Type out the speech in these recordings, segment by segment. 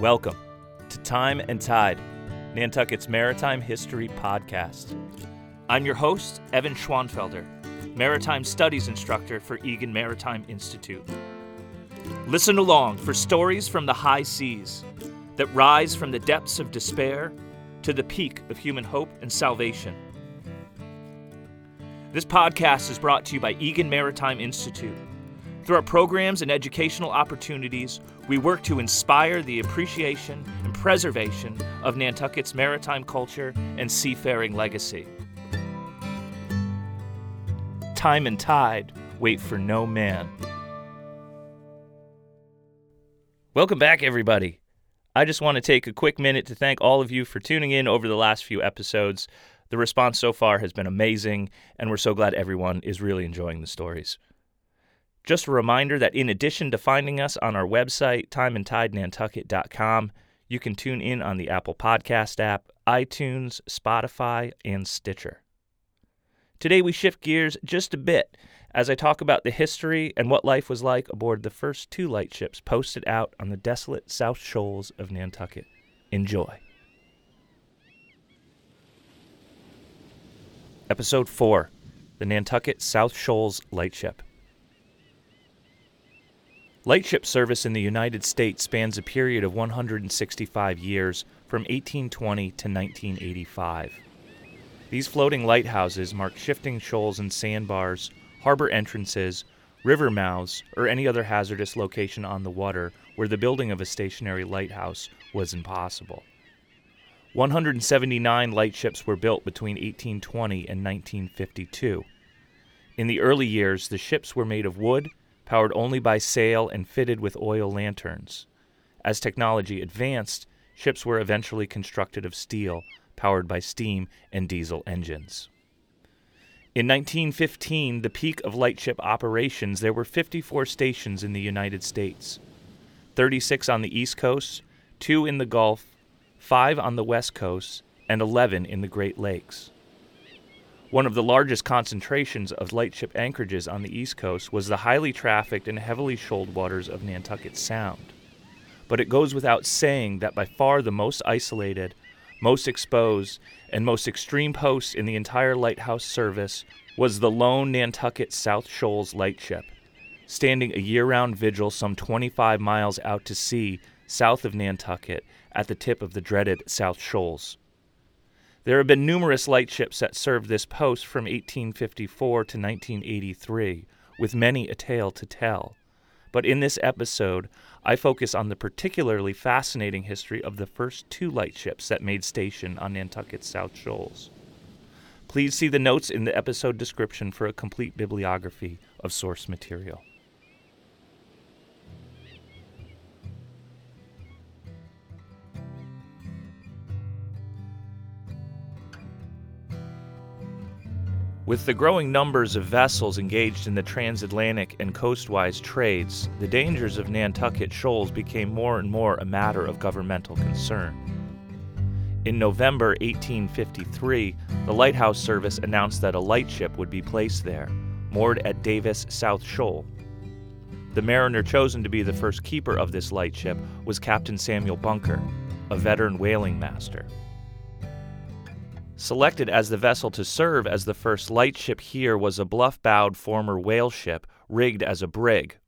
Welcome to Time and Tide, Nantucket's Maritime History Podcast. I'm your host, Evan Schwanfelder, Maritime Studies Instructor for Egan Maritime Institute. Listen along for stories from the high seas that rise from the depths of despair to the peak of human hope and salvation. This podcast is brought to you by Egan Maritime Institute. Through our programs and educational opportunities, we work to inspire the appreciation and preservation of Nantucket's maritime culture and seafaring legacy. Time and tide wait for no man. Welcome back, everybody. I just want to take a quick minute to thank all of you for tuning in over the last few episodes. The response so far has been amazing, and we're so glad everyone is really enjoying the stories. Just a reminder that in addition to finding us on our website, timeandtidenantucket.com, you can tune in on the Apple Podcast app, iTunes, Spotify, and Stitcher. Today we shift gears just a bit as I talk about the history and what life was like aboard the first two lightships posted out on the desolate South Shoals of Nantucket. Enjoy. Episode 4 The Nantucket South Shoals Lightship. Lightship service in the United States spans a period of 165 years from 1820 to 1985. These floating lighthouses mark shifting shoals and sandbars, harbor entrances, river mouths, or any other hazardous location on the water where the building of a stationary lighthouse was impossible. 179 lightships were built between 1820 and 1952. In the early years, the ships were made of wood powered only by sail and fitted with oil lanterns. As technology advanced, ships were eventually constructed of steel, powered by steam and diesel engines. In 1915, the peak of lightship operations, there were 54 stations in the United States 36 on the East Coast, 2 in the Gulf, 5 on the West Coast, and 11 in the Great Lakes. One of the largest concentrations of lightship anchorages on the East Coast was the highly trafficked and heavily shoaled waters of Nantucket Sound. But it goes without saying that by far the most isolated, most exposed, and most extreme post in the entire lighthouse service was the lone Nantucket South Shoals lightship, standing a year round vigil some 25 miles out to sea south of Nantucket at the tip of the dreaded South Shoals. There have been numerous lightships that served this post from 1854 to 1983, with many a tale to tell. But in this episode, I focus on the particularly fascinating history of the first two lightships that made station on Nantucket's South Shoals. Please see the notes in the episode description for a complete bibliography of source material. With the growing numbers of vessels engaged in the transatlantic and coastwise trades, the dangers of Nantucket shoals became more and more a matter of governmental concern. In November 1853, the Lighthouse Service announced that a lightship would be placed there, moored at Davis South Shoal. The mariner chosen to be the first keeper of this lightship was Captain Samuel Bunker, a veteran whaling master. Selected as the vessel to serve as the first lightship here was a bluff bowed former whale ship rigged as a brig.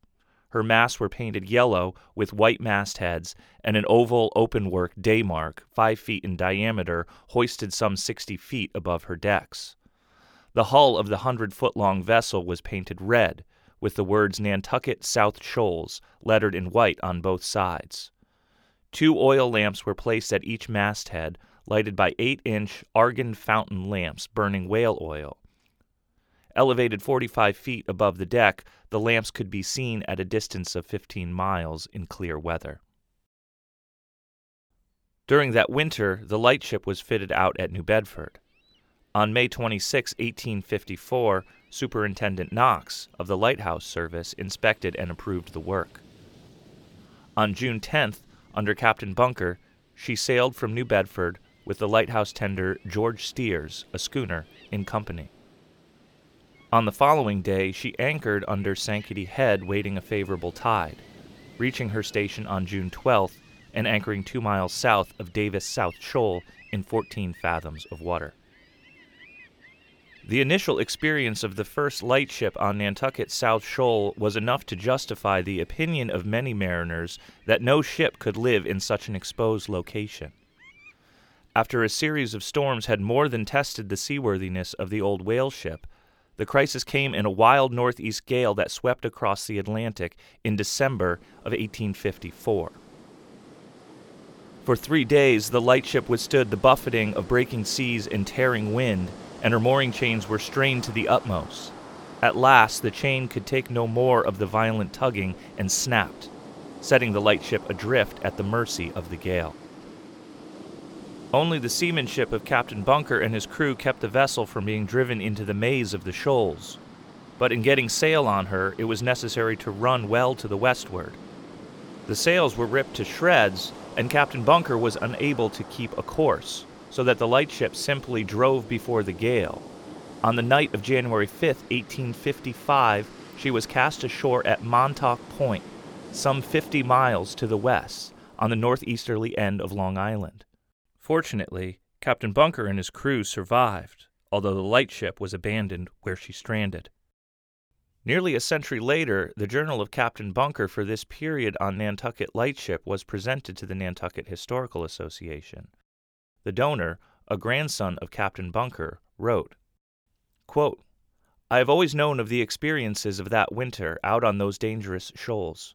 Her masts were painted yellow with white mastheads, and an oval openwork daymark, five feet in diameter, hoisted some sixty feet above her decks. The hull of the hundred foot long vessel was painted red, with the words Nantucket South Shoals lettered in white on both sides. Two oil lamps were placed at each masthead, lighted by 8 inch Argand fountain lamps burning whale oil. Elevated 45 feet above the deck, the lamps could be seen at a distance of 15 miles in clear weather. During that winter, the lightship was fitted out at New Bedford. On May 26, 1854, Superintendent Knox of the Lighthouse Service inspected and approved the work. On June 10th, under Captain Bunker, she sailed from New Bedford with the lighthouse tender George Steers, a schooner, in company. On the following day, she anchored under Sankaty Head, waiting a favorable tide. Reaching her station on June 12th, and anchoring two miles south of Davis South Shoal in 14 fathoms of water. The initial experience of the first lightship on Nantucket South Shoal was enough to justify the opinion of many mariners that no ship could live in such an exposed location. After a series of storms had more than tested the seaworthiness of the old whale ship, the crisis came in a wild northeast gale that swept across the Atlantic in December of 1854. For three days, the lightship withstood the buffeting of breaking seas and tearing wind and her mooring chains were strained to the utmost. At last, the chain could take no more of the violent tugging and snapped, setting the lightship adrift at the mercy of the gale. Only the seamanship of Captain Bunker and his crew kept the vessel from being driven into the maze of the shoals. But in getting sail on her, it was necessary to run well to the westward. The sails were ripped to shreds, and Captain Bunker was unable to keep a course so that the lightship simply drove before the gale. On the night of January 5, 1855, she was cast ashore at Montauk Point, some 50 miles to the west, on the northeasterly end of Long Island. Fortunately, Captain Bunker and his crew survived, although the lightship was abandoned where she stranded. Nearly a century later, the journal of Captain Bunker for this period on Nantucket Lightship was presented to the Nantucket Historical Association. The donor, a grandson of Captain Bunker, wrote quote, I have always known of the experiences of that winter out on those dangerous shoals.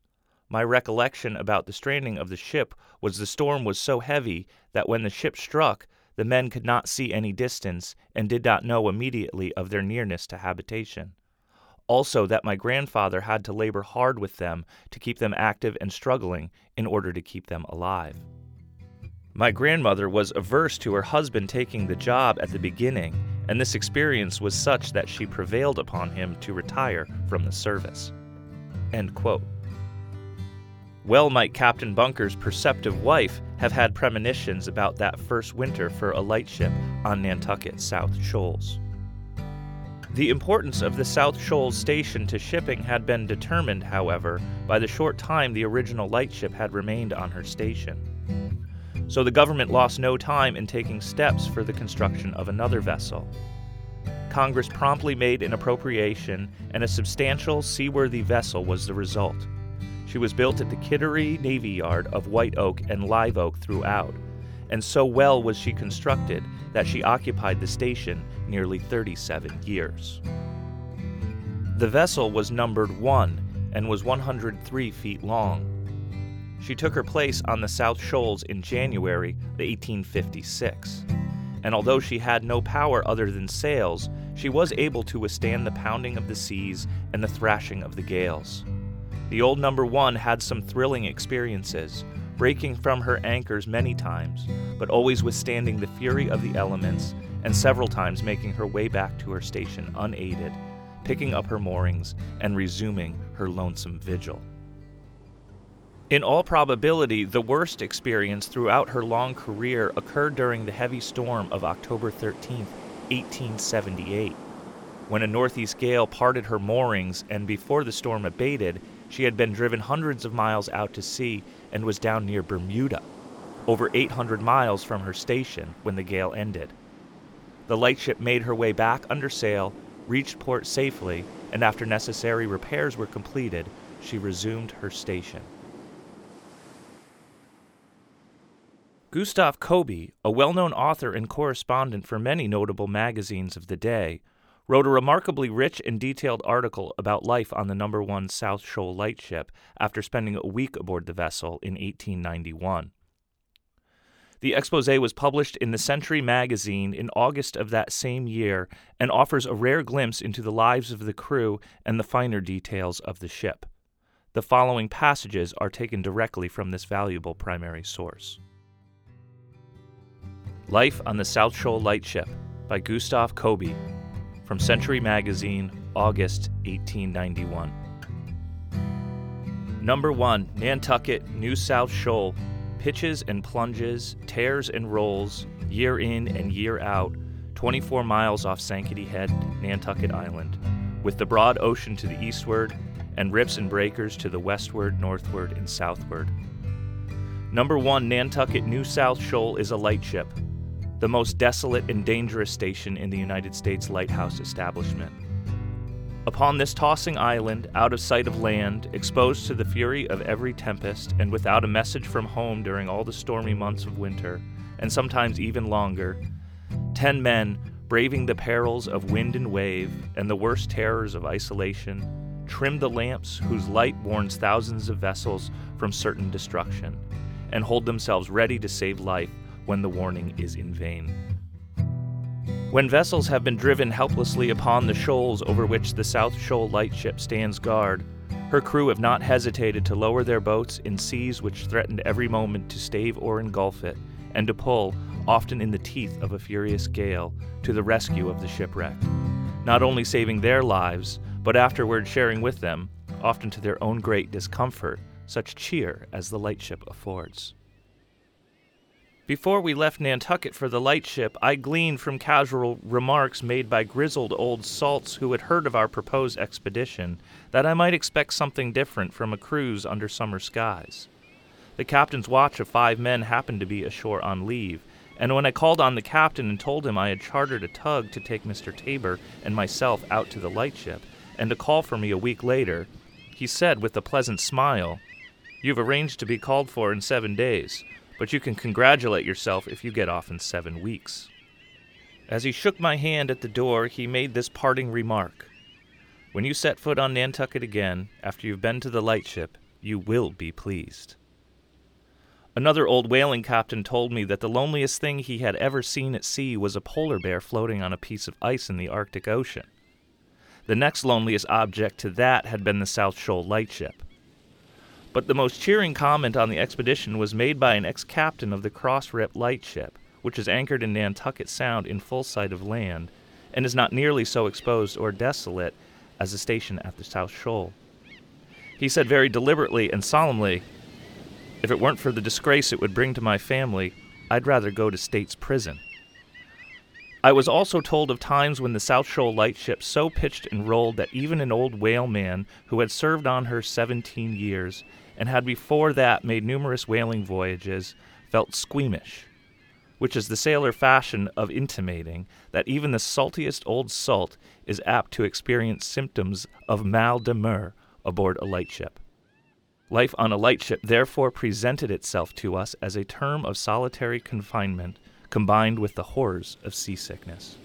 My recollection about the stranding of the ship was the storm was so heavy that when the ship struck, the men could not see any distance and did not know immediately of their nearness to habitation. Also, that my grandfather had to labor hard with them to keep them active and struggling in order to keep them alive. My grandmother was averse to her husband taking the job at the beginning, and this experience was such that she prevailed upon him to retire from the service. Well might Captain Bunker's perceptive wife have had premonitions about that first winter for a lightship on Nantucket South Shoals. The importance of the South Shoals station to shipping had been determined, however, by the short time the original lightship had remained on her station so the government lost no time in taking steps for the construction of another vessel. Congress promptly made an appropriation, and a substantial seaworthy vessel was the result. She was built at the Kittery Navy Yard of White Oak and Live Oak throughout, and so well was she constructed that she occupied the station nearly 37 years. The vessel was numbered 1 and was 103 feet long. She took her place on the South Shoals in January 1856, and although she had no power other than sails, she was able to withstand the pounding of the seas and the thrashing of the gales. The old number one had some thrilling experiences, breaking from her anchors many times, but always withstanding the fury of the elements, and several times making her way back to her station unaided, picking up her moorings and resuming her lonesome vigil. In all probability, the worst experience throughout her long career occurred during the heavy storm of October 13, 1878, when a northeast gale parted her moorings, and before the storm abated, she had been driven hundreds of miles out to sea and was down near Bermuda, over 800 miles from her station when the gale ended. The lightship made her way back under sail, reached port safely, and after necessary repairs were completed, she resumed her station. Gustav Kobbé, a well known author and correspondent for many notable magazines of the day, wrote a remarkably rich and detailed article about life on the number one South Shoal lightship after spending a week aboard the vessel in 1891. The expose was published in the Century magazine in August of that same year and offers a rare glimpse into the lives of the crew and the finer details of the ship. The following passages are taken directly from this valuable primary source. Life on the South Shoal Lightship by Gustav Kobbé from Century Magazine, August 1891. Number 1, Nantucket, New South Shoal, pitches and plunges, tears and rolls, year in and year out, 24 miles off Sankaty Head, Nantucket Island, with the broad ocean to the eastward and rips and breakers to the westward, northward, and southward. Number one, Nantucket New South Shoal is a lightship, the most desolate and dangerous station in the United States lighthouse establishment. Upon this tossing island, out of sight of land, exposed to the fury of every tempest, and without a message from home during all the stormy months of winter, and sometimes even longer, ten men, braving the perils of wind and wave and the worst terrors of isolation, trim the lamps whose light warns thousands of vessels from certain destruction, and hold themselves ready to save life when the warning is in vain. When vessels have been driven helplessly upon the shoals over which the South Shoal Lightship stands guard, her crew have not hesitated to lower their boats in seas which threatened every moment to stave or engulf it, and to pull, often in the teeth of a furious gale, to the rescue of the shipwreck, not only saving their lives, but afterward sharing with them, often to their own great discomfort, such cheer as the lightship affords. Before we left Nantucket for the lightship, I gleaned from casual remarks made by grizzled old salts who had heard of our proposed expedition that I might expect something different from a cruise under summer skies. The captain's watch of five men happened to be ashore on leave, and when I called on the captain and told him I had chartered a tug to take Mr. Tabor and myself out to the lightship, and to call for me a week later, he said with a pleasant smile, You've arranged to be called for in seven days but you can congratulate yourself if you get off in seven weeks. As he shook my hand at the door, he made this parting remark When you set foot on Nantucket again, after you've been to the lightship, you will be pleased. Another old whaling captain told me that the loneliest thing he had ever seen at sea was a polar bear floating on a piece of ice in the Arctic Ocean. The next loneliest object to that had been the South Shoal lightship. But the most cheering comment on the expedition was made by an ex captain of the Cross Rip lightship, which is anchored in Nantucket Sound in full sight of land, and is not nearly so exposed or desolate as the station at the South Shoal. He said very deliberately and solemnly, If it weren't for the disgrace it would bring to my family, I'd rather go to state's prison. I was also told of times when the South Shoal lightship so pitched and rolled that even an old whaleman who had served on her 17 years and had before that made numerous whaling voyages, felt squeamish, which is the sailor fashion of intimating that even the saltiest old salt is apt to experience symptoms of mal de mer aboard a lightship. Life on a lightship therefore presented itself to us as a term of solitary confinement combined with the horrors of seasickness.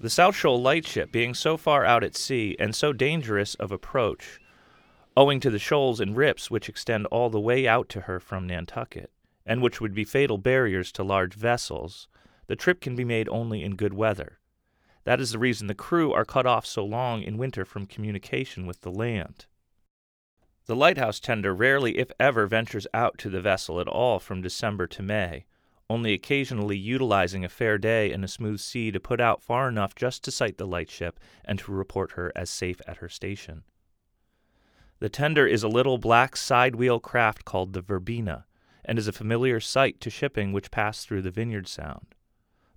The South Shoal lightship, being so far out at sea and so dangerous of approach, owing to the shoals and rips which extend all the way out to her from Nantucket, and which would be fatal barriers to large vessels, the trip can be made only in good weather. That is the reason the crew are cut off so long in winter from communication with the land. The lighthouse tender rarely, if ever, ventures out to the vessel at all from December to May, only occasionally utilizing a fair day and a smooth sea to put out far enough just to sight the lightship and to report her as safe at her station. The tender is a little black side wheel craft called the Verbena, and is a familiar sight to shipping which pass through the Vineyard Sound.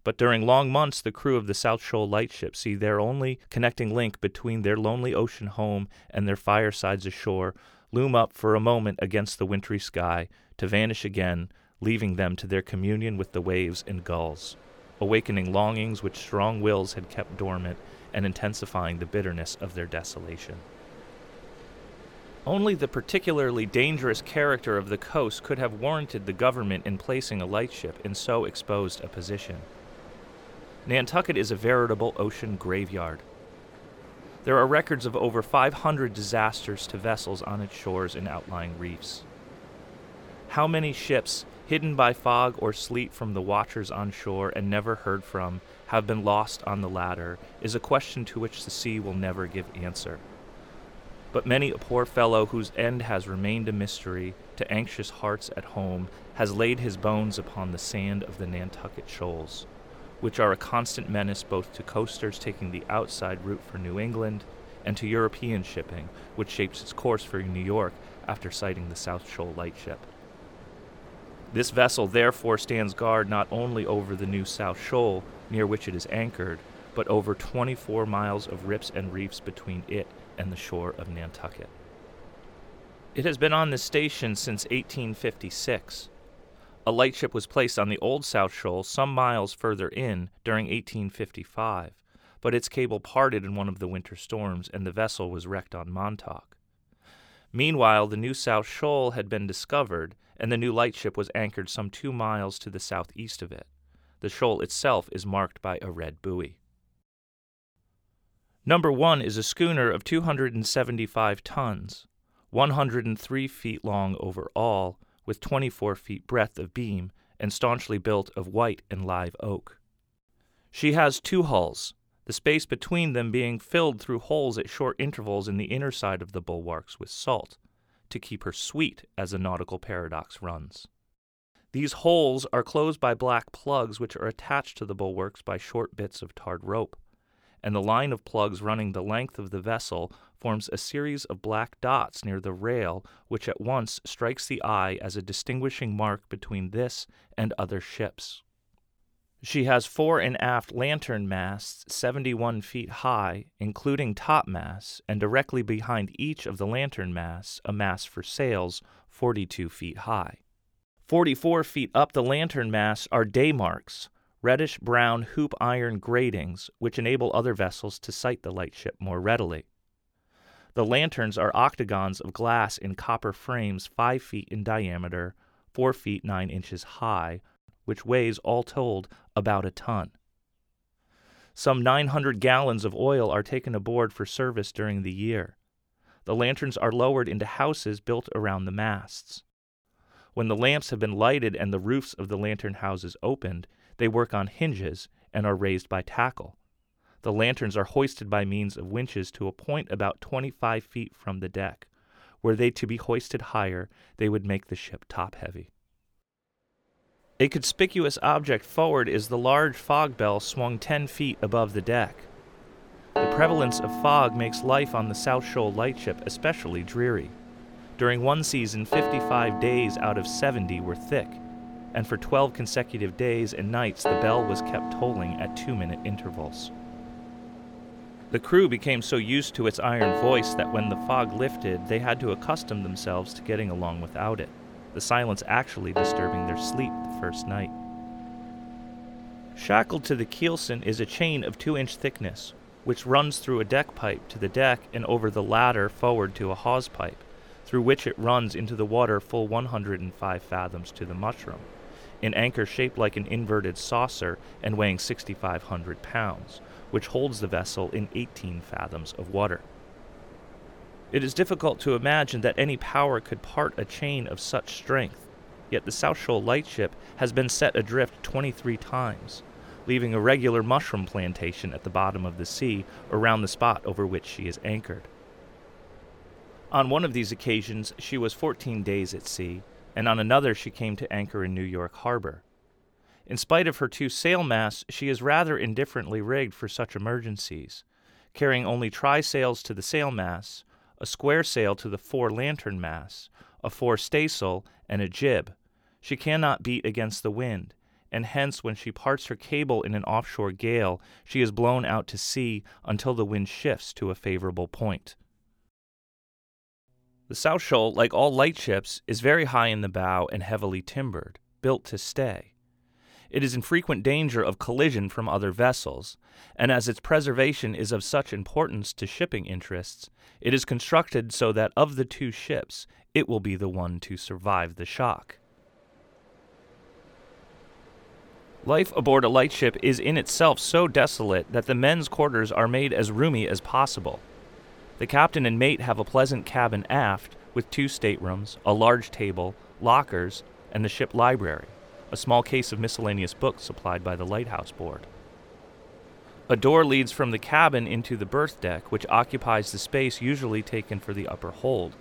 But during long months, the crew of the South Shoal lightship see their only connecting link between their lonely ocean home and their firesides ashore loom up for a moment against the wintry sky, to vanish again, leaving them to their communion with the waves and gulls, awakening longings which strong wills had kept dormant and intensifying the bitterness of their desolation. Only the particularly dangerous character of the coast could have warranted the government in placing a lightship in so exposed a position. Nantucket is a veritable ocean graveyard. There are records of over 500 disasters to vessels on its shores and outlying reefs. How many ships, hidden by fog or sleet from the watchers on shore and never heard from, have been lost on the latter is a question to which the sea will never give answer but many a poor fellow whose end has remained a mystery to anxious hearts at home has laid his bones upon the sand of the Nantucket shoals, which are a constant menace both to coasters taking the outside route for New England and to European shipping, which shapes its course for New York after sighting the South Shoal lightship. This vessel therefore stands guard not only over the new South Shoal, near which it is anchored, but over 24 miles of rips and reefs between it and the shore of Nantucket. It has been on this station since 1856. A lightship was placed on the old South Shoal some miles further in during 1855, but its cable parted in one of the winter storms and the vessel was wrecked on Montauk. Meanwhile, the new South Shoal had been discovered, and the new lightship was anchored some two miles to the southeast of it. The shoal itself is marked by a red buoy. Number one is a schooner of 275 tons, 103 feet long overall, with 24 feet breadth of beam, and staunchly built of white and live oak. She has two hulls, the space between them being filled through holes at short intervals in the inner side of the bulwarks with salt, to keep her sweet, as a nautical paradox runs. These holes are closed by black plugs which are attached to the bulwarks by short bits of tarred rope, and the line of plugs running the length of the vessel forms a series of black dots near the rail, which at once strikes the eye as a distinguishing mark between this and other ships. She has fore and aft lantern masts 71 feet high, including topmasts, and directly behind each of the lantern masts, a mast for sails 42 feet high. 44 feet up the lantern masts are day marks, reddish brown hoop iron gratings, which enable other vessels to sight the lightship more readily. The lanterns are octagons of glass in copper frames 5 feet in diameter, 4 feet 9 inches high, which weighs all told about a ton. Some 900 gallons of oil are taken aboard for service during the year. The lanterns are lowered into houses built around the masts. When the lamps have been lighted and the roofs of the lantern houses opened, they work on hinges and are raised by tackle. The lanterns are hoisted by means of winches to a point about 25 feet from the deck. Were they to be hoisted higher, they would make the ship top heavy. A conspicuous object forward is the large fog bell swung 10 feet above the deck. The prevalence of fog makes life on the South Shoal lightship especially dreary. During one season, 55 days out of 70 were thick, and for 12 consecutive days and nights the bell was kept tolling at two minute intervals. The crew became so used to its iron voice that when the fog lifted, they had to accustom themselves to getting along without it the silence actually disturbing their sleep the first night. Shackled to the keelson is a chain of two inch thickness, which runs through a deck pipe to the deck and over the ladder forward to a hawse pipe, through which it runs into the water full 105 fathoms to the mushroom, an anchor shaped like an inverted saucer and weighing 6,500 pounds, which holds the vessel in 18 fathoms of water. It is difficult to imagine that any power could part a chain of such strength, yet the South Shoal lightship has been set adrift 23 times, leaving a regular mushroom plantation at the bottom of the sea around the spot over which she is anchored. On one of these occasions, she was 14 days at sea, and on another, she came to anchor in New York Harbor. In spite of her two sail masts, she is rather indifferently rigged for such emergencies, carrying only trysails to the sail masts a square sail to the fore lantern masts, a fore staysail, and a jib. She cannot beat against the wind, and hence when she parts her cable in an offshore gale, she is blown out to sea until the wind shifts to a favorable point. The South Shoal, like all lightships, is very high in the bow and heavily timbered, built to stay it is in frequent danger of collision from other vessels, and as its preservation is of such importance to shipping interests, it is constructed so that of the two ships, it will be the one to survive the shock. Life aboard a lightship is in itself so desolate that the men's quarters are made as roomy as possible. The captain and mate have a pleasant cabin aft with two staterooms, a large table, lockers, and the ship library a small case of miscellaneous books supplied by the lighthouse board. A door leads from the cabin into the berth deck, which occupies the space usually taken for the upper hold.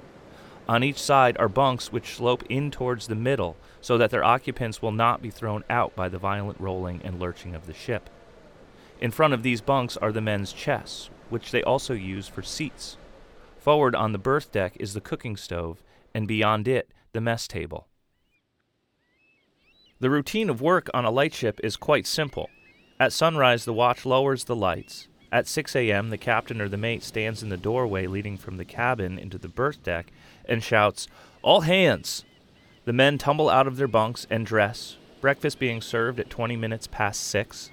On each side are bunks which slope in towards the middle so that their occupants will not be thrown out by the violent rolling and lurching of the ship. In front of these bunks are the men's chests, which they also use for seats. Forward on the berth deck is the cooking stove, and beyond it, the mess table. The routine of work on a lightship is quite simple. At sunrise, the watch lowers the lights, At 6 a.m., the captain or the mate stands in the doorway leading from the cabin into the berth deck and shouts, All hands! The men tumble out of their bunks and dress, breakfast being served at 20 minutes past 6.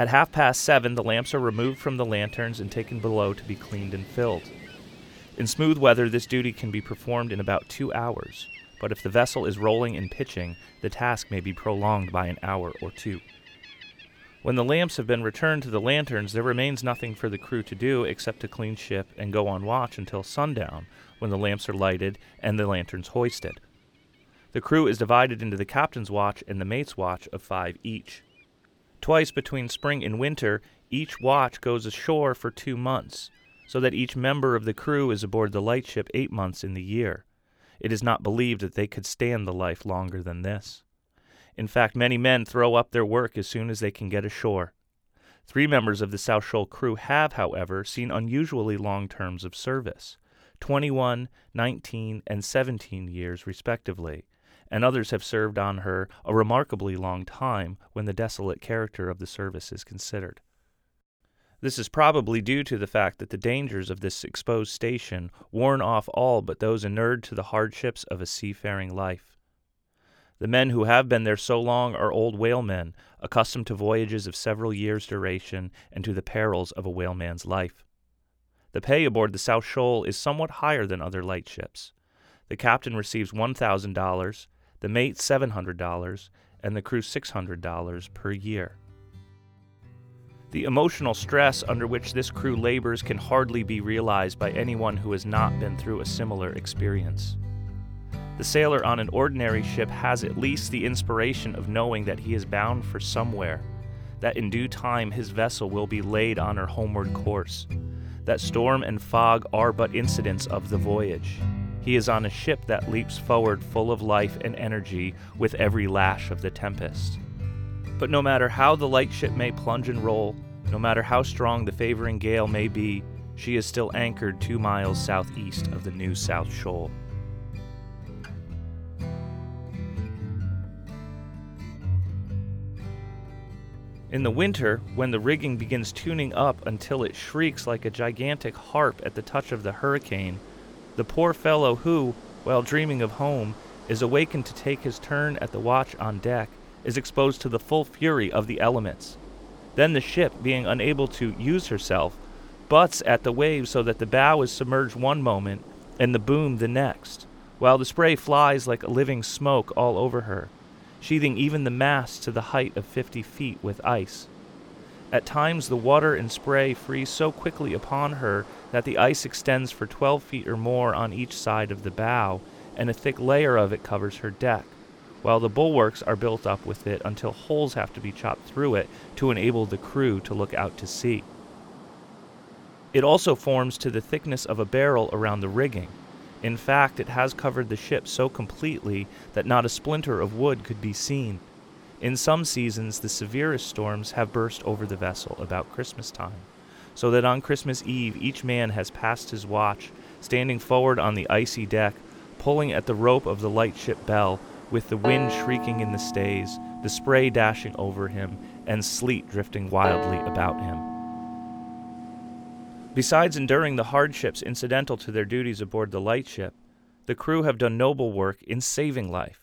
At half past 7, the lamps are removed from the lanterns and taken below to be cleaned and filled. In smooth weather, this duty can be performed in about two hours, but if the vessel is rolling and pitching, the task may be prolonged by an hour or two. When the lamps have been returned to the lanterns, there remains nothing for the crew to do except to clean ship and go on watch until sundown, when the lamps are lighted and the lanterns hoisted. The crew is divided into the captain's watch and the mate's watch of five each. Twice between spring and winter, each watch goes ashore for two months, so that each member of the crew is aboard the lightship eight months in the year. It is not believed that they could stand the life longer than this. In fact, many men throw up their work as soon as they can get ashore. Three members of the South Shoal crew have, however, seen unusually long terms of service 21, 19, and 17 years, respectively, and others have served on her a remarkably long time when the desolate character of the service is considered. This is probably due to the fact that the dangers of this exposed station warn off all but those inured to the hardships of a seafaring life. The men who have been there so long are old whalemen, accustomed to voyages of several years' duration and to the perils of a whaleman's life. The pay aboard the South Shoal is somewhat higher than other lightships. The captain receives $1,000, the mate $700, and the crew $600 per year. The emotional stress under which this crew labors can hardly be realized by anyone who has not been through a similar experience. The sailor on an ordinary ship has at least the inspiration of knowing that he is bound for somewhere, that in due time his vessel will be laid on her homeward course, that storm and fog are but incidents of the voyage. He is on a ship that leaps forward full of life and energy with every lash of the tempest. But no matter how the light ship may plunge and roll, no matter how strong the favoring gale may be, she is still anchored two miles southeast of the New South Shoal. In the winter, when the rigging begins tuning up until it shrieks like a gigantic harp at the touch of the hurricane, the poor fellow who, while dreaming of home, is awakened to take his turn at the watch on deck, is exposed to the full fury of the elements. Then the ship, being unable to use herself, butts at the waves so that the bow is submerged one moment and the boom the next, while the spray flies like a living smoke all over her sheathing even the mast to the height of 50 feet with ice. At times, the water and spray freeze so quickly upon her that the ice extends for 12 feet or more on each side of the bow, and a thick layer of it covers her deck, while the bulwarks are built up with it until holes have to be chopped through it to enable the crew to look out to sea. It also forms to the thickness of a barrel around the rigging, in fact, it has covered the ship so completely that not a splinter of wood could be seen. In some seasons, the severest storms have burst over the vessel about Christmas time, so that on Christmas Eve each man has passed his watch, standing forward on the icy deck, pulling at the rope of the lightship bell, with the wind shrieking in the stays, the spray dashing over him, and sleet drifting wildly about him. Besides enduring the hardships incidental to their duties aboard the lightship, the crew have done noble work in saving life.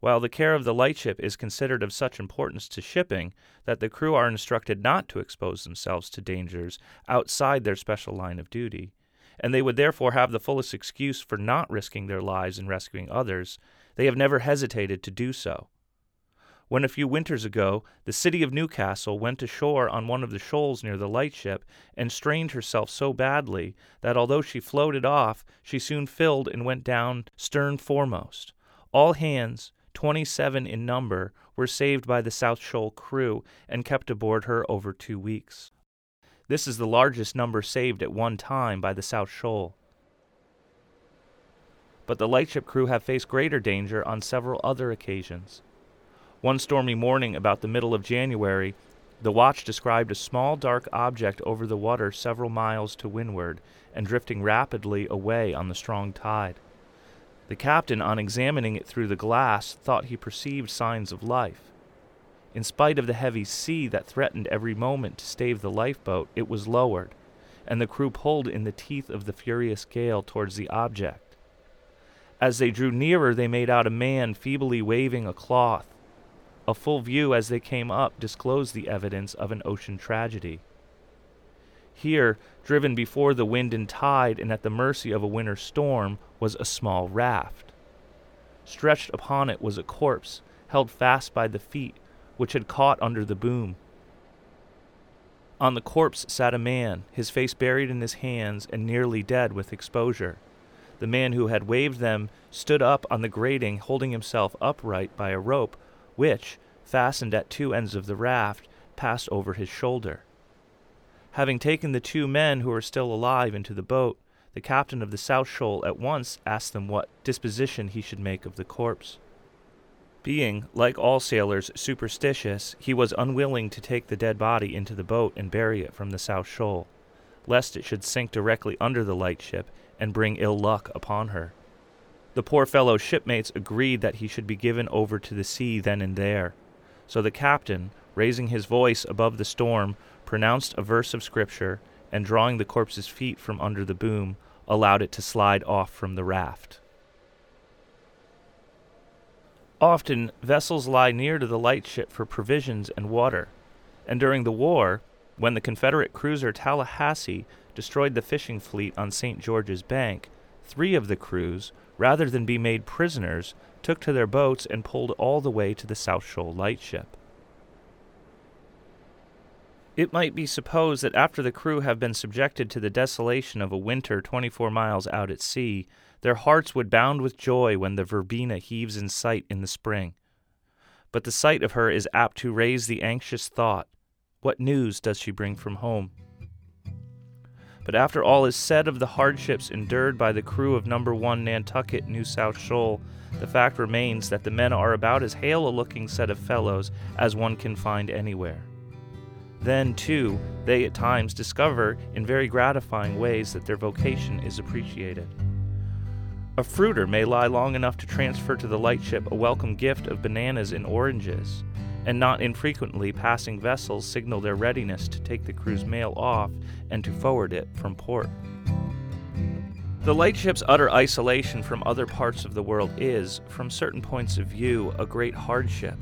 While the care of the lightship is considered of such importance to shipping that the crew are instructed not to expose themselves to dangers outside their special line of duty, and they would therefore have the fullest excuse for not risking their lives in rescuing others, they have never hesitated to do so when a few winters ago the city of Newcastle went ashore on one of the shoals near the lightship and strained herself so badly that although she floated off, she soon filled and went down stern foremost. All hands, 27 in number, were saved by the South Shoal crew and kept aboard her over two weeks. This is the largest number saved at one time by the South Shoal. But the lightship crew have faced greater danger on several other occasions. One stormy morning about the middle of January, the watch described a small dark object over the water several miles to windward and drifting rapidly away on the strong tide. The captain, on examining it through the glass, thought he perceived signs of life. In spite of the heavy sea that threatened every moment to stave the lifeboat, it was lowered, and the crew pulled in the teeth of the furious gale towards the object. As they drew nearer, they made out a man feebly waving a cloth. A full view as they came up disclosed the evidence of an ocean tragedy. Here, driven before the wind and tide and at the mercy of a winter storm, was a small raft. Stretched upon it was a corpse, held fast by the feet, which had caught under the boom. On the corpse sat a man, his face buried in his hands and nearly dead with exposure. The man who had waved them stood up on the grating, holding himself upright by a rope, which, fastened at two ends of the raft, passed over his shoulder. Having taken the two men who were still alive into the boat, the captain of the South Shoal at once asked them what disposition he should make of the corpse. Being, like all sailors, superstitious, he was unwilling to take the dead body into the boat and bury it from the South Shoal, lest it should sink directly under the lightship and bring ill luck upon her. The poor fellow's shipmates agreed that he should be given over to the sea then and there. So the captain, raising his voice above the storm, pronounced a verse of Scripture, and drawing the corpse's feet from under the boom, allowed it to slide off from the raft. Often, vessels lie near to the lightship for provisions and water, and during the war, when the Confederate cruiser Tallahassee destroyed the fishing fleet on St. George's Bank, three of the crews, rather than be made prisoners, took to their boats and pulled all the way to the South Shoal lightship. It might be supposed that after the crew have been subjected to the desolation of a winter 24 miles out at sea, their hearts would bound with joy when the Verbena heaves in sight in the spring. But the sight of her is apt to raise the anxious thought what news does she bring from home? But after all is said of the hardships endured by the crew of number one Nantucket New South Shoal, the fact remains that the men are about as hale a looking set of fellows as one can find anywhere. Then, too, they at times discover in very gratifying ways that their vocation is appreciated. A fruiter may lie long enough to transfer to the lightship a welcome gift of bananas and oranges, and not infrequently passing vessels signal their readiness to take the crew's mail off and to forward it from port. The lightship's utter isolation from other parts of the world is, from certain points of view, a great hardship,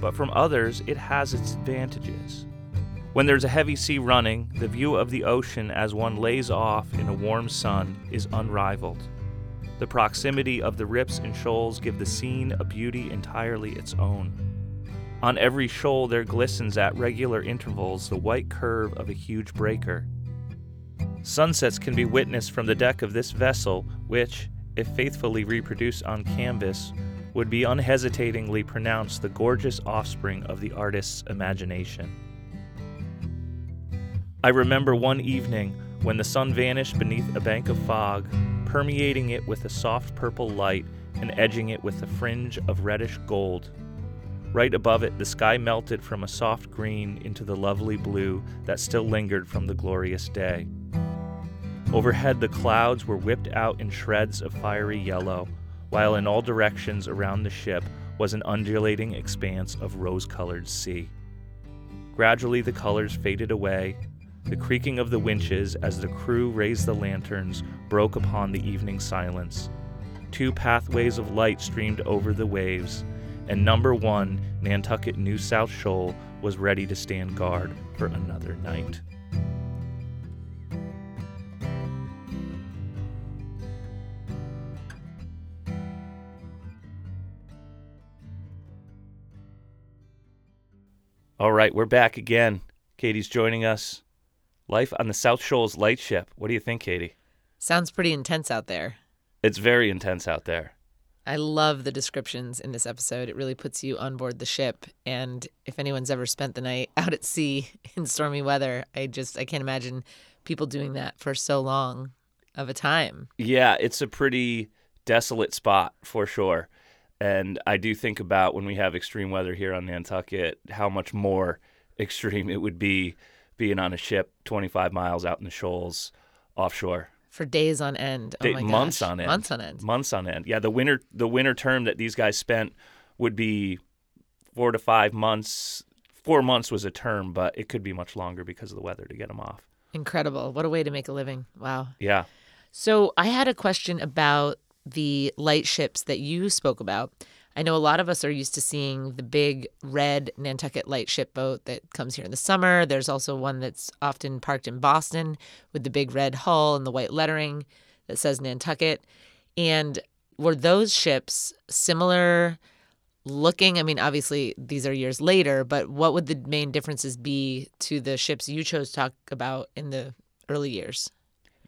but from others it has its advantages. When there's a heavy sea running, the view of the ocean as one lays off in a warm sun is unrivaled. The proximity of the rips and shoals give the scene a beauty entirely its own. On every shoal there glistens at regular intervals the white curve of a huge breaker. Sunsets can be witnessed from the deck of this vessel, which, if faithfully reproduced on canvas, would be unhesitatingly pronounced the gorgeous offspring of the artist's imagination. I remember one evening when the sun vanished beneath a bank of fog, permeating it with a soft purple light and edging it with a fringe of reddish gold. Right above it, the sky melted from a soft green into the lovely blue that still lingered from the glorious day. Overhead, the clouds were whipped out in shreds of fiery yellow, while in all directions around the ship was an undulating expanse of rose colored sea. Gradually, the colors faded away, the creaking of the winches as the crew raised the lanterns broke upon the evening silence. Two pathways of light streamed over the waves, and number one, Nantucket New South Shoal, was ready to stand guard for another night. All right, we're back again. Katie's joining us. Life on the South Shoals Lightship. What do you think, Katie? Sounds pretty intense out there. It's very intense out there. I love the descriptions in this episode. It really puts you on board the ship. And if anyone's ever spent the night out at sea in stormy weather, I just I can't imagine people doing that for so long of a time. Yeah, it's a pretty desolate spot for sure. And I do think about when we have extreme weather here on Nantucket, how much more extreme it would be being on a ship 25 miles out in the shoals offshore for days on end. Oh Day, months on end. Months on end. Months on end. Yeah, the winter the winter term that these guys spent would be four to five months. Four months was a term, but it could be much longer because of the weather to get them off. Incredible. What a way to make a living. Wow. Yeah. So I had a question about the light ships that you spoke about. I know a lot of us are used to seeing the big red Nantucket light ship boat that comes here in the summer. There's also one that's often parked in Boston with the big red hull and the white lettering that says Nantucket. And were those ships similar looking? I mean, obviously these are years later, but what would the main differences be to the ships you chose to talk about in the early years?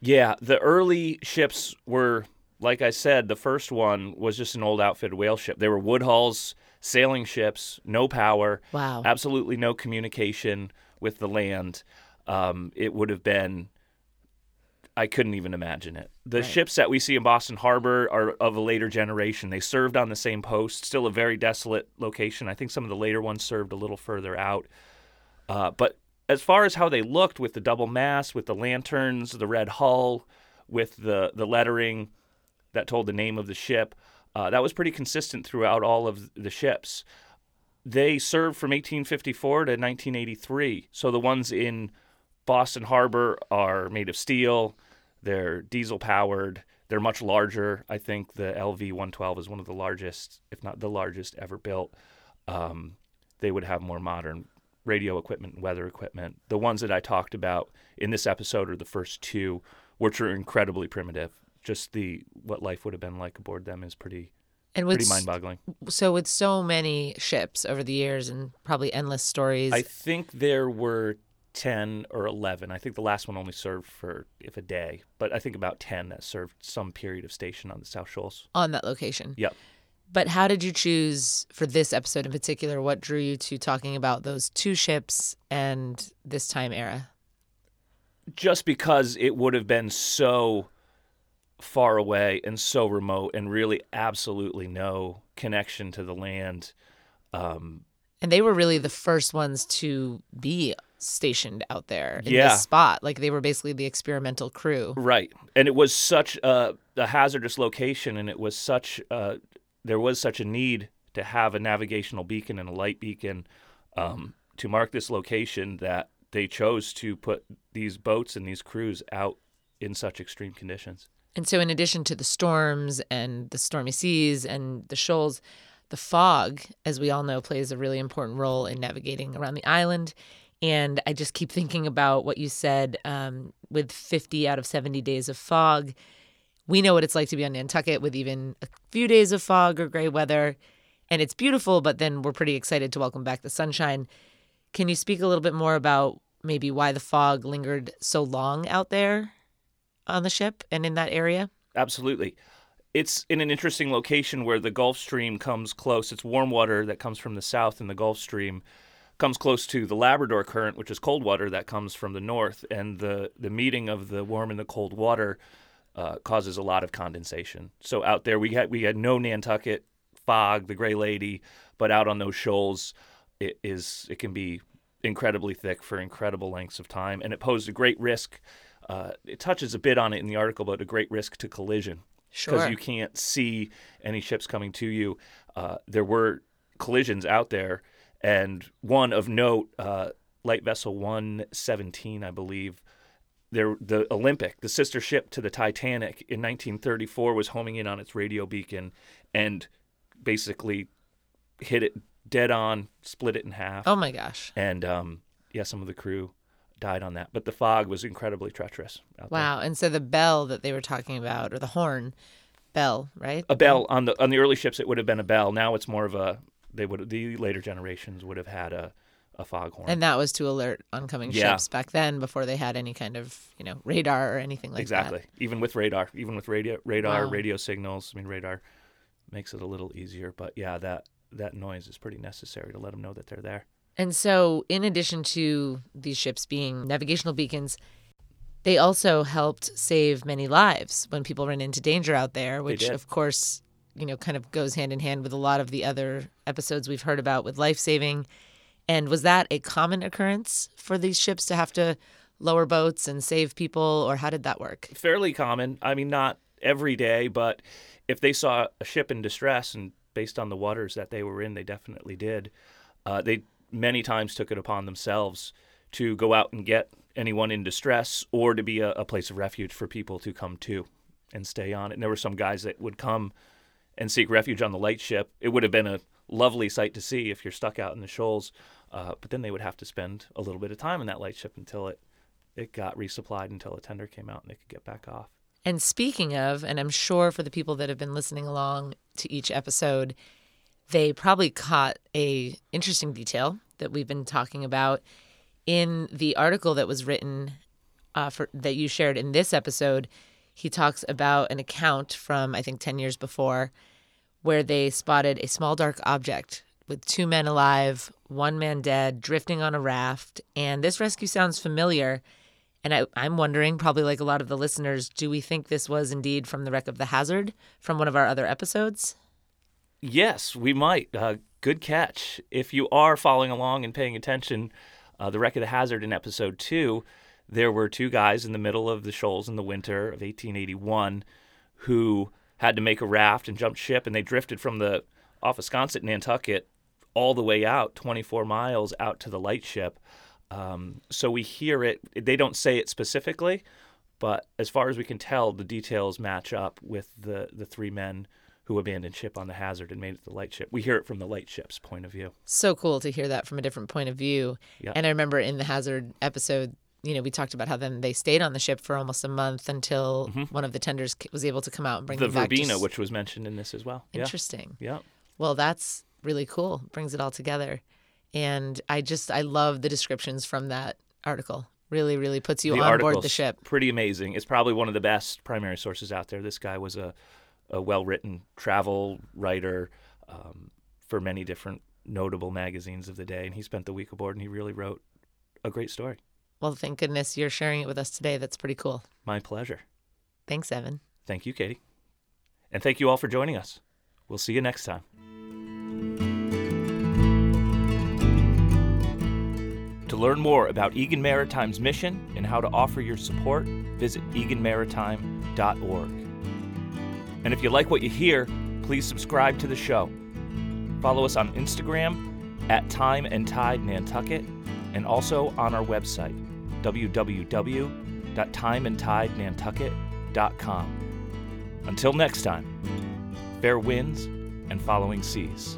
Yeah, the early ships were, like I said, the first one was just an old outfitted whale ship. They were wood hulls, sailing ships, no power, Wow. absolutely no communication with the land. Um, it would have been, I couldn't even imagine it. The Right. ships that we see in Boston Harbor are of a later generation. They served on the same post, still a very desolate location. I think some of the later ones served a little further out. Uh, but as far as how they looked with the double mast, with the lanterns, the red hull, with the, the lettering that told the name of the ship, uh, that was pretty consistent throughout all of the ships. They served from 1854 to 1983. So the ones in Boston Harbor are made of steel, they're diesel powered, they're much larger. I think the LV 112 is one of the largest, if not the largest, ever built. Um, they would have more modern radio equipment and weather equipment. The ones that I talked about in this episode are the first two, which are incredibly primitive. Just the what life would have been like aboard them is pretty And with pretty mind-boggling. so with so many ships over the years and probably endless stories. I think there were 10 or 11. I think the last one only served for if a day, but I think about 10 that served some period of station on the South Shoals. on that location. Yep. But how did you choose for this episode in particular? What drew you to talking about those two ships and this time era? Just because it would have been so far away and so remote and really absolutely no connection to the land. Um, And they were really the first ones to be stationed out there in Yeah. this spot. Like they were basically the experimental crew. Right, and it was such a, a hazardous location, and it was such uh, there was such a need to have a navigational beacon and a light beacon um, to mark this location that they chose to put these boats and these crews out in such extreme conditions. And so, in addition to the storms and the stormy seas and the shoals, the fog, as we all know, plays a really important role in navigating around the island. And I just keep thinking about what you said um, with 50 out of 70 days of fog. We know what it's like to be on Nantucket with even a few days of fog or gray weather. And it's beautiful, but then we're pretty excited to welcome back the sunshine. Can you speak a little bit more about maybe why the fog lingered so long out there on the ship and in that area? Absolutely. It's in an interesting location where the Gulf Stream comes close. It's warm water that comes from the south, and the Gulf Stream comes close to the Labrador Current, which is cold water that comes from the north. And the, the meeting of the warm and the cold water uh, causes a lot of condensation. So out there, we had we had no Nantucket fog, the Gray Lady, but out on those shoals, it is it can be incredibly thick for incredible lengths of time, and it posed a great risk. Uh, it touches a bit on it in the article, but a great risk to collision because Sure. you can't see any ships coming to you. Uh, there were collisions out there, and one of note, uh, light vessel 117, I believe. There, the Olympic, the sister ship to the Titanic in 1934, was homing in on its radio beacon and basically hit it dead on, split it in half, Oh my gosh. and um, yeah, some of the crew died on that. But the fog was incredibly treacherous. Out there. Wow. And so the bell that they were talking about, or the horn bell, right? a bell on the on the early ships it would have been a bell now it's more of a they would the later generations would have had a, a foghorn And that was to alert oncoming Yeah. ships back then before they had any kind of, you know, radar or anything like that. exactly even with radar even with radio radar Wow. radio signals i mean radar makes it a little easier but yeah that that noise is pretty necessary to let them know that they're there. And so, in addition to these ships being navigational beacons, they also helped save many lives when people ran into danger out there, which, of course, you know, kind of goes hand in hand with a lot of the other episodes we've heard about with life saving. And was that a common occurrence for these ships to have to lower boats and save people, or how did that work? fairly common i mean not every day but if they saw a ship in distress and based on the waters that they were in they definitely did uh, they many times took it upon themselves to go out and get anyone in distress or to be a, a place of refuge for people to come to and stay on. And there were some guys that would come and seek refuge on the lightship. It would have been a lovely sight to see if you're stuck out in the shoals, uh, but then they would have to spend a little bit of time in that lightship until it it got resupplied until a tender came out and they could get back off. And speaking of, and I'm sure for the people that have been listening along to each episode, they probably caught a interesting detail that we've been talking about in the article that was written uh, for that you shared in this episode. He talks about an account from I think 10 years before where they spotted a small dark object with two men alive, one man dead, drifting on a raft. And this rescue sounds familiar. And I, I'm wondering, probably like a lot of the listeners, do we think this was indeed from the wreck of the Hazard from one of our other episodes? Yes, we might. Uh, good catch. If you are following along and paying attention, uh, the wreck of the Hazard in episode two, there were two guys in the middle of the shoals in the winter of 1881 who had to make a raft and jump ship, and they drifted from the off Sconset, Nantucket, all the way out 24 miles out to the lightship. Um, so we hear it. They don't say it specifically, but as far as we can tell, the details match up with the the three men who abandoned ship on the Hazard and made it to the lightship. We hear it from the lightship's point of view. So cool to hear that from a different point of view. Yeah. And I remember in the Hazard episode, you know, we talked about how then they stayed on the ship for almost a month until one of the tenders was able to come out and bring Mm-hmm. the them back. verbena, Just- which was mentioned in this as well. Interesting. Yeah. Well, that's really cool. Brings it all together. And I just I love the descriptions from that article. Really, really puts you the on board the ship. Pretty amazing. It's probably one of the best primary sources out there. This guy was a, a well written travel writer um, for many different notable magazines of the day, and he spent the week aboard and he really wrote a great story. Well, thank goodness you're sharing it with us today. That's pretty cool. My pleasure. Thanks, Evan. Thank you, Katie. And thank you all for joining us. We'll see you next time. To learn more about Egan Maritime's mission and how to offer your support, visit eganmaritime.org. And if you like what you hear, please subscribe to the show. Follow us on Instagram at Time and Tide Nantucket and also on our website, www.timeandtidenantucket.com. Until next time, fair winds and following seas.